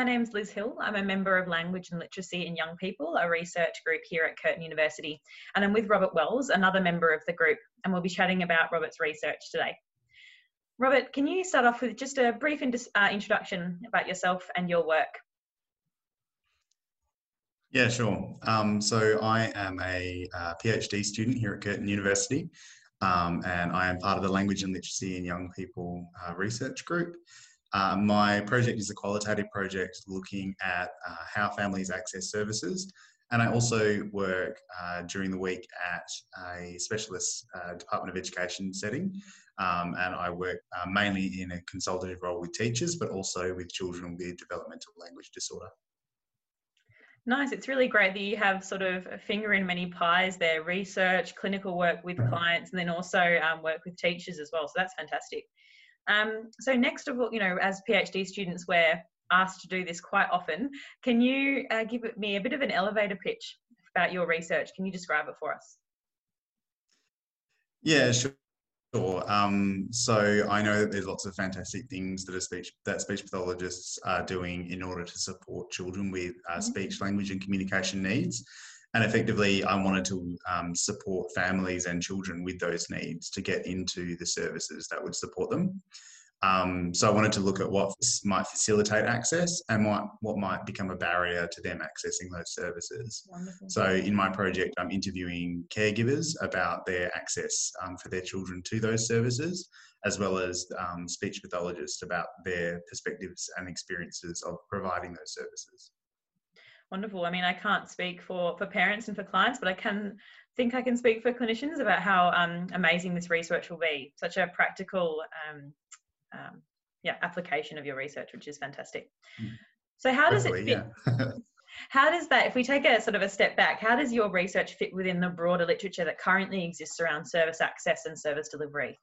my name's Lizz Hill. I'm a member of Language and Literacy in Young People, a research group here at Curtin University. And I'm with Robert Wells, another member of the group, and we'll be chatting about Robert's research today. Robert, can you start off with just a brief uh, introduction about yourself and your work? Yeah, sure. Um, so I am a uh, PhD student here at Curtin University, um, and I am part of the Language and Literacy in Young People uh, research group. Uh, my project is a qualitative project looking at uh, how families access services. And I also work uh, during the week at a specialist uh, Department of Education setting. Um, and I work uh, mainly in a consultative role with teachers, but also with children with developmental language disorder. Nice. It's really great that you have sort of a finger in many pies there research, clinical work with mm-hmm. clients, and then also um, work with teachers as well. So that's fantastic. Um, so next of all, you know, as PhD students, we're asked to do this quite often. Can you uh, give me a bit of an elevator pitch about your research? Can you describe it for us? Yeah, sure. Sure. Um, so I know that there's lots of fantastic things that speech that speech pathologists are doing in order to support children with uh, mm-hmm. speech, language, and communication needs. And effectively, I wanted to um, support families and children with those needs to get into the services that would support them. Um, so I wanted to look at what might facilitate access and what, what might become a barrier to them accessing those services. Wonderful. So in my project, I'm interviewing caregivers about their access um, for their children to those services, as well as um, speech pathologists about their perspectives and experiences of providing those services. Wonderful. I mean, I can't speak for, for parents and for clients, but I can think I can speak for clinicians about how um, amazing this research will be. Such a practical um, um, yeah, application of your research, which is fantastic. Mm. So how does it fit? Yeah. how does that, if we take a sort of a step back, how does your research fit within the broader literature that currently exists around service access and service delivery?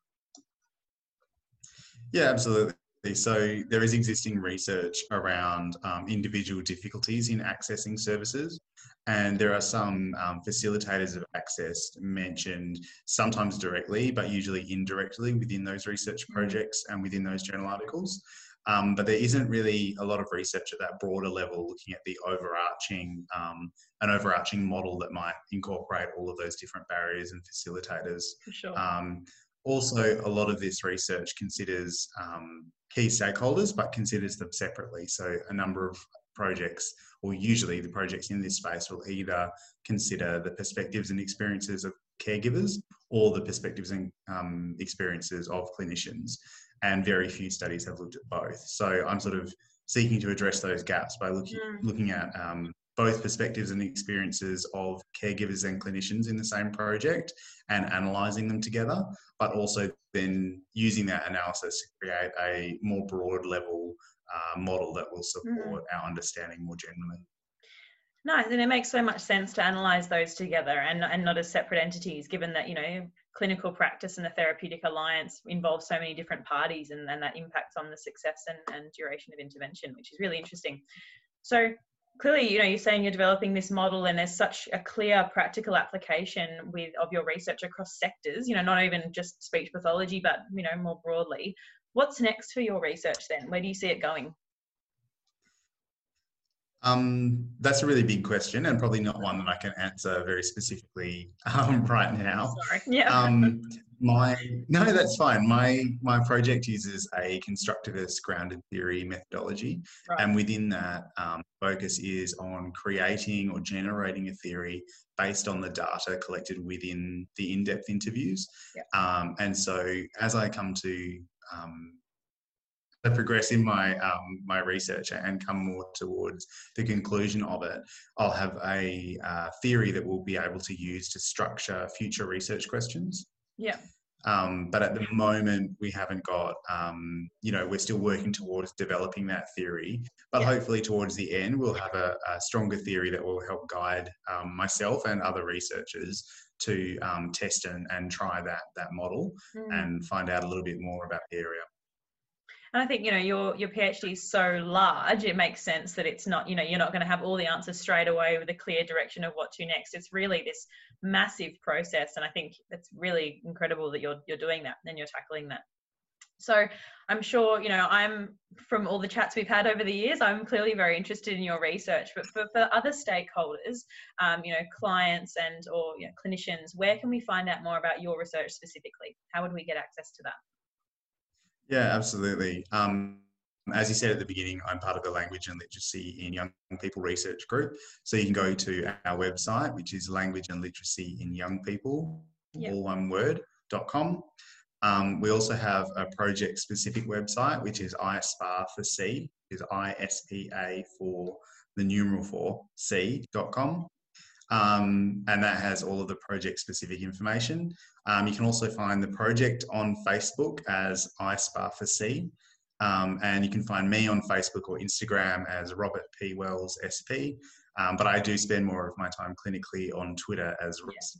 Yeah, absolutely. So there is existing research around um, individual difficulties in accessing services. And there are some um, facilitators of access mentioned sometimes directly, but usually indirectly within those research mm. projects and within those journal articles. Um, but there isn't really a lot of research at that broader level looking at the overarching, um, an overarching model that might incorporate all of those different barriers and facilitators. Sure. Um, also, a lot of this research considers um, key stakeholders, but considers them separately. So, a number of projects, or usually the projects in this space, will either consider the perspectives and experiences of caregivers or the perspectives and um, experiences of clinicians. And very few studies have looked at both. So, I'm sort of seeking to address those gaps by looking mm. looking at um, both perspectives and experiences of caregivers and clinicians in the same project and analysing them together, but also then using that analysis to create a more broad level uh, model that will support mm. our understanding more generally. Nice, and it makes so much sense to analyse those together and, and not as separate entities, given that you know clinical practice and the therapeutic alliance involve so many different parties, and, and that impacts on the success and, and duration of intervention, which is really interesting. So clearly you know you're saying you're developing this model and there's such a clear practical application with of your research across sectors you know not even just speech pathology but you know more broadly. What's next for your research then? Where do you see it going um, that's a really big question and probably not one that I can answer very specifically um, right now. Sorry. Yeah. Um, my no, that's fine. My my project uses a constructivist grounded theory methodology, right. and within that, um, focus is on creating or generating a theory based on the data collected within the in-depth interviews. Yeah. Um, and so, as I come to um, I progress in my um, my research and come more towards the conclusion of it, I'll have a uh, theory that we'll be able to use to structure future research questions. Yeah. Um, but at the moment, we haven't got, um, you know, we're still working towards developing that theory. But yeah. hopefully, towards the end, we'll have a, a stronger theory that will help guide um, myself and other researchers to um, test and, and try that that model mm. and find out a little bit more about the area. And I think you know your your PhD is so large, it makes sense that it's not you know you're not going to have all the answers straight away with a clear direction of what to next. It's really this massive process, and I think it's really incredible that you're you're doing that and you're tackling that. So I'm sure, you know, I'm from all the chats we've had over the years, I'm clearly very interested in your research. But for, for other stakeholders, um, you know, clients and or you know, clinicians, where can we find out more about your research specifically? How would we get access to that? Yeah, absolutely. Um, as you said at the beginning, I'm part of the Language and Literacy in Young People Research Group. So you can go to our website, which is Language and Literacy in Young People, yep. all one word, dot com. Um, we also have a project specific website, which is ISPA for C, is ISPA for the numeral for C.com. Um, and that has all of the project specific information. Um, you can also find the project on Facebook as ISPA for C. Um, and you can find me on Facebook or Instagram as Robert P. Wells SP. Um, but I do spend more of my time clinically on Twitter as Ross.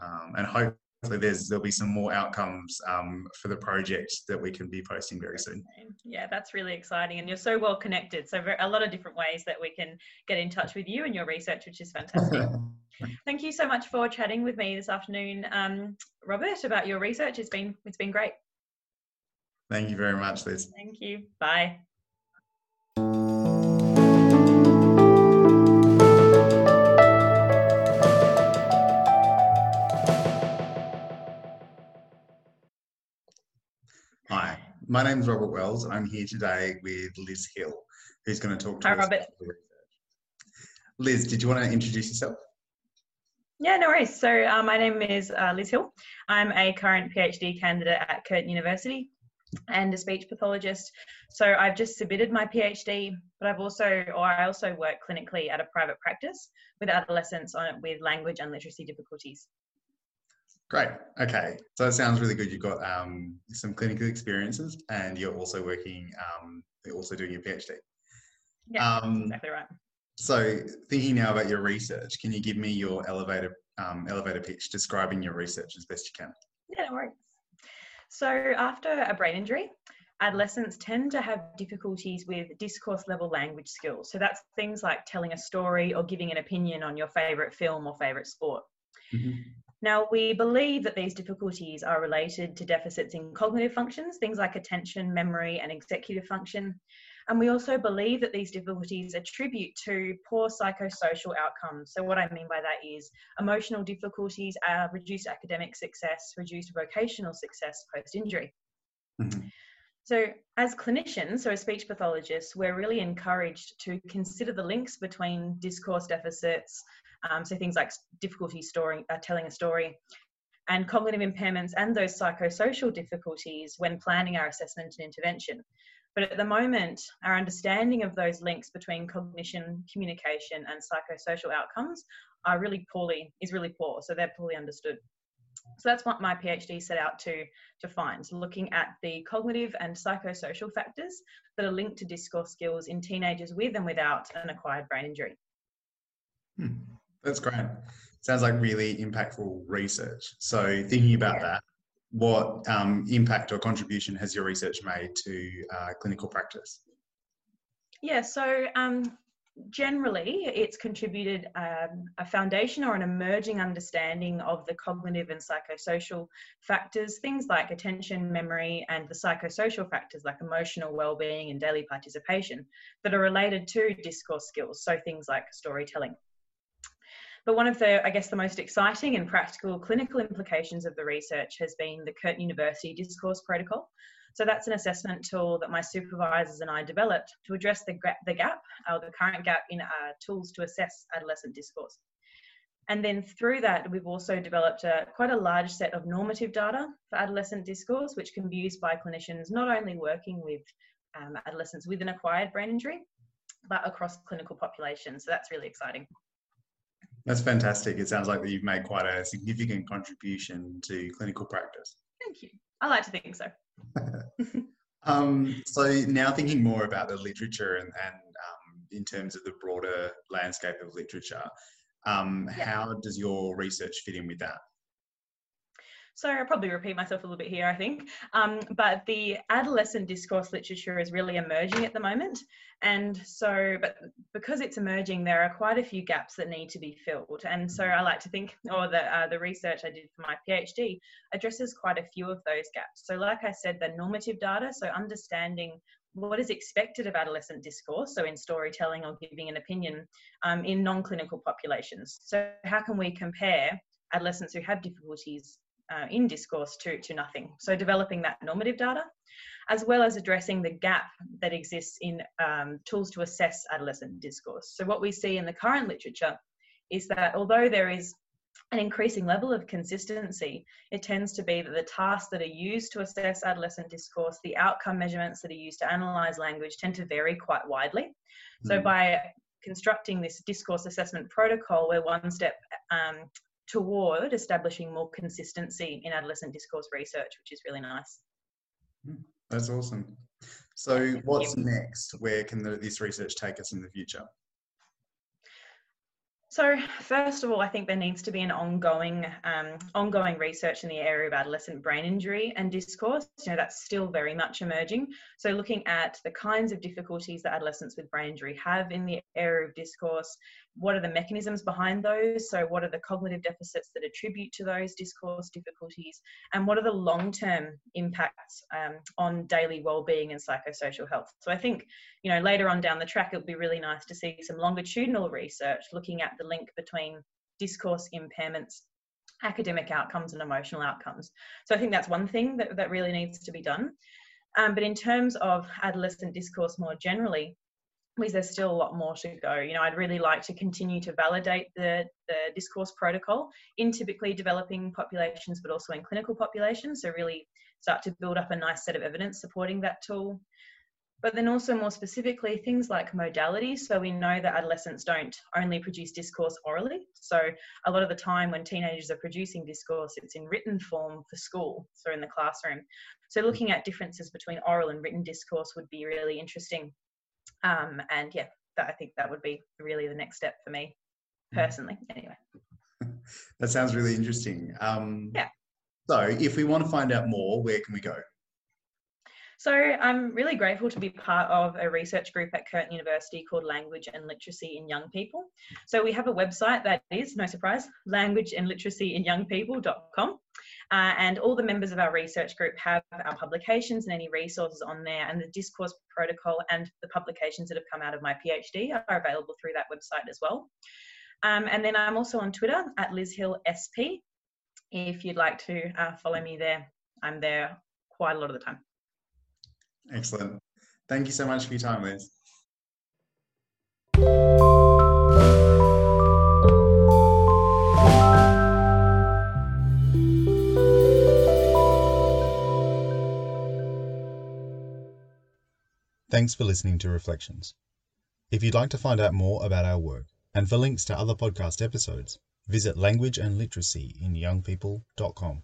Um, and hope hopefully there's there'll be some more outcomes um, for the project that we can be posting very soon. Yeah, that's really exciting, and you're so well connected. So a lot of different ways that we can get in touch with you and your research, which is fantastic. Thank you so much for chatting with me this afternoon, um, Robert, about your research. It's been it's been great. Thank you very much, Lizz. Thank you. Bye. My name is Robert Wells, and I'm here today with Lizz Hill, who's going to talk to Hi, us. Robert. Lizz, did you want to introduce yourself? Yeah, no worries. So uh, my name is uh, Lizz Hill. I'm a current PhD candidate at Curtin University and a speech pathologist. So I've just submitted my PhD, but I've also, or I also work clinically at a private practice with adolescents on with language and literacy difficulties. Great. Okay. So it sounds really good. You've got um, some clinical experiences and you're also working, um, you're also doing your PhD. Yeah, um, exactly right. So thinking now about your research, can you give me your elevator um, elevator pitch describing your research as best you can? Yeah, no worries. So after a brain injury, adolescents tend to have difficulties with discourse level language skills. So that's things like telling a story or giving an opinion on your favorite film or favorite sport. Mm-hmm. Now, we believe that these difficulties are related to deficits in cognitive functions, things like attention, memory, and executive function. And we also believe that these difficulties attribute to poor psychosocial outcomes. So, what I mean by that is emotional difficulties, uh, reduced academic success, reduced vocational success post injury. Mm-hmm. So, as clinicians, so as speech pathologists, we're really encouraged to consider the links between discourse deficits, um, so things like difficulty story, uh, telling a story, and cognitive impairments and those psychosocial difficulties when planning our assessment and intervention. But at the moment, our understanding of those links between cognition, communication, and psychosocial outcomes are really poorly is really poor. So they're poorly understood. So that's what my PhD set out to, to find, looking at the cognitive and psychosocial factors that are linked to discourse skills in teenagers with and without an acquired brain injury. Hmm. That's great. Sounds like really impactful research. So, thinking about yeah. that, what um, impact or contribution has your research made to uh, clinical practice? Yeah, so um, generally it's contributed um, a foundation or an emerging understanding of the cognitive and psychosocial factors, things like attention, memory, and the psychosocial factors like emotional well-being and daily participation that are related to discourse skills, so things like storytelling. But one of the, I guess, the most exciting and practical clinical implications of the research has been the Curtin University Discourse Protocol. So that's an assessment tool that my supervisors and I developed to address the, the gap, uh, the current gap in uh, tools to assess adolescent discourse. And then through that, we've also developed a, quite a large set of normative data for adolescent discourse, which can be used by clinicians not only working with um, adolescents with an acquired brain injury, but across clinical populations. So that's really exciting. That's fantastic. It sounds like that you've made quite a significant contribution to clinical practice. Thank you. I like to think so. um, so now thinking more about the literature and, and um, in terms of the broader landscape of literature, um, yeah. how does your research fit in with that? So I'll probably repeat myself a little bit here, I think. Um, but the adolescent discourse literature is really emerging at the moment. And so, but because it's emerging, there are quite a few gaps that need to be filled. And so I like to think, or the, uh, the research I did for my PhD addresses quite a few of those gaps. So like I said, the normative data, so understanding what is expected of adolescent discourse, so in storytelling or giving an opinion, um, in non clinical populations. So, how can we compare adolescents who have difficulties uh, in discourse to, to nothing. So developing that normative data, as well as addressing the gap that exists in um, tools to assess adolescent discourse. So what we see in the current literature is that although there is an increasing level of consistency, it tends to be that the tasks that are used to assess adolescent discourse, the outcome measurements that are used to analyse language tend to vary quite widely. Mm. So by constructing this discourse assessment protocol, we're one step um, toward establishing more consistency in adolescent discourse research, which is really nice. Hmm, that's awesome. So, what's next? Where can the, this research take us in the future? So, first of all, I think there needs to be an ongoing, um, ongoing research in the area of adolescent brain injury and discourse. You know, that's still very much emerging. So, looking at the kinds of difficulties that adolescents with brain injury have in the area of discourse, what are the mechanisms behind those? So, what are the cognitive deficits that attribute to those discourse difficulties, and what are the long-term impacts um, on daily well-being and psychosocial health? So, I think you know later on down the track, it would be really nice to see some longitudinal research looking at the link between discourse impairments academic outcomes and emotional outcomes. So I think that's one thing that, that really needs to be done. Um, but in terms of adolescent discourse more generally, there's still a lot more to go. You know, I'd really like to continue to validate the, the discourse protocol in typically developing populations, but also in clinical populations. So really start to build up a nice set of evidence supporting that tool. But then also more specifically, things like modality. So we know that adolescents don't only produce discourse orally. So a lot of the time when teenagers are producing discourse, it's in written form for school, so in the classroom. So hmm. looking at differences between oral and written discourse would be really interesting. Um, and yeah, that, I think that would be really the next step for me mm. personally. Anyway. that sounds really interesting. Um, yeah. So if we want to find out more, where can we go? So I'm really grateful to be part of a research group at Curtin University called Language and Literacy in Young People. So we have a website that is, no surprise, languageandliteracyinyoungpeople.com. Uh, and all the members of our research group have our publications and any resources on there, and the discourse protocol and the publications that have come out of my PhD are available through that website as well. Um, and then I'm also on Twitter at Lizz Hill SP. If you'd like to uh, follow me there, I'm there quite a lot of the time. Excellent. Thank you so much for your time, Lizz. Thanks for listening to Reflections. If you'd like to find out more about our work and for links to other podcast episodes, visit languageandliteracyinyoungpeople.com.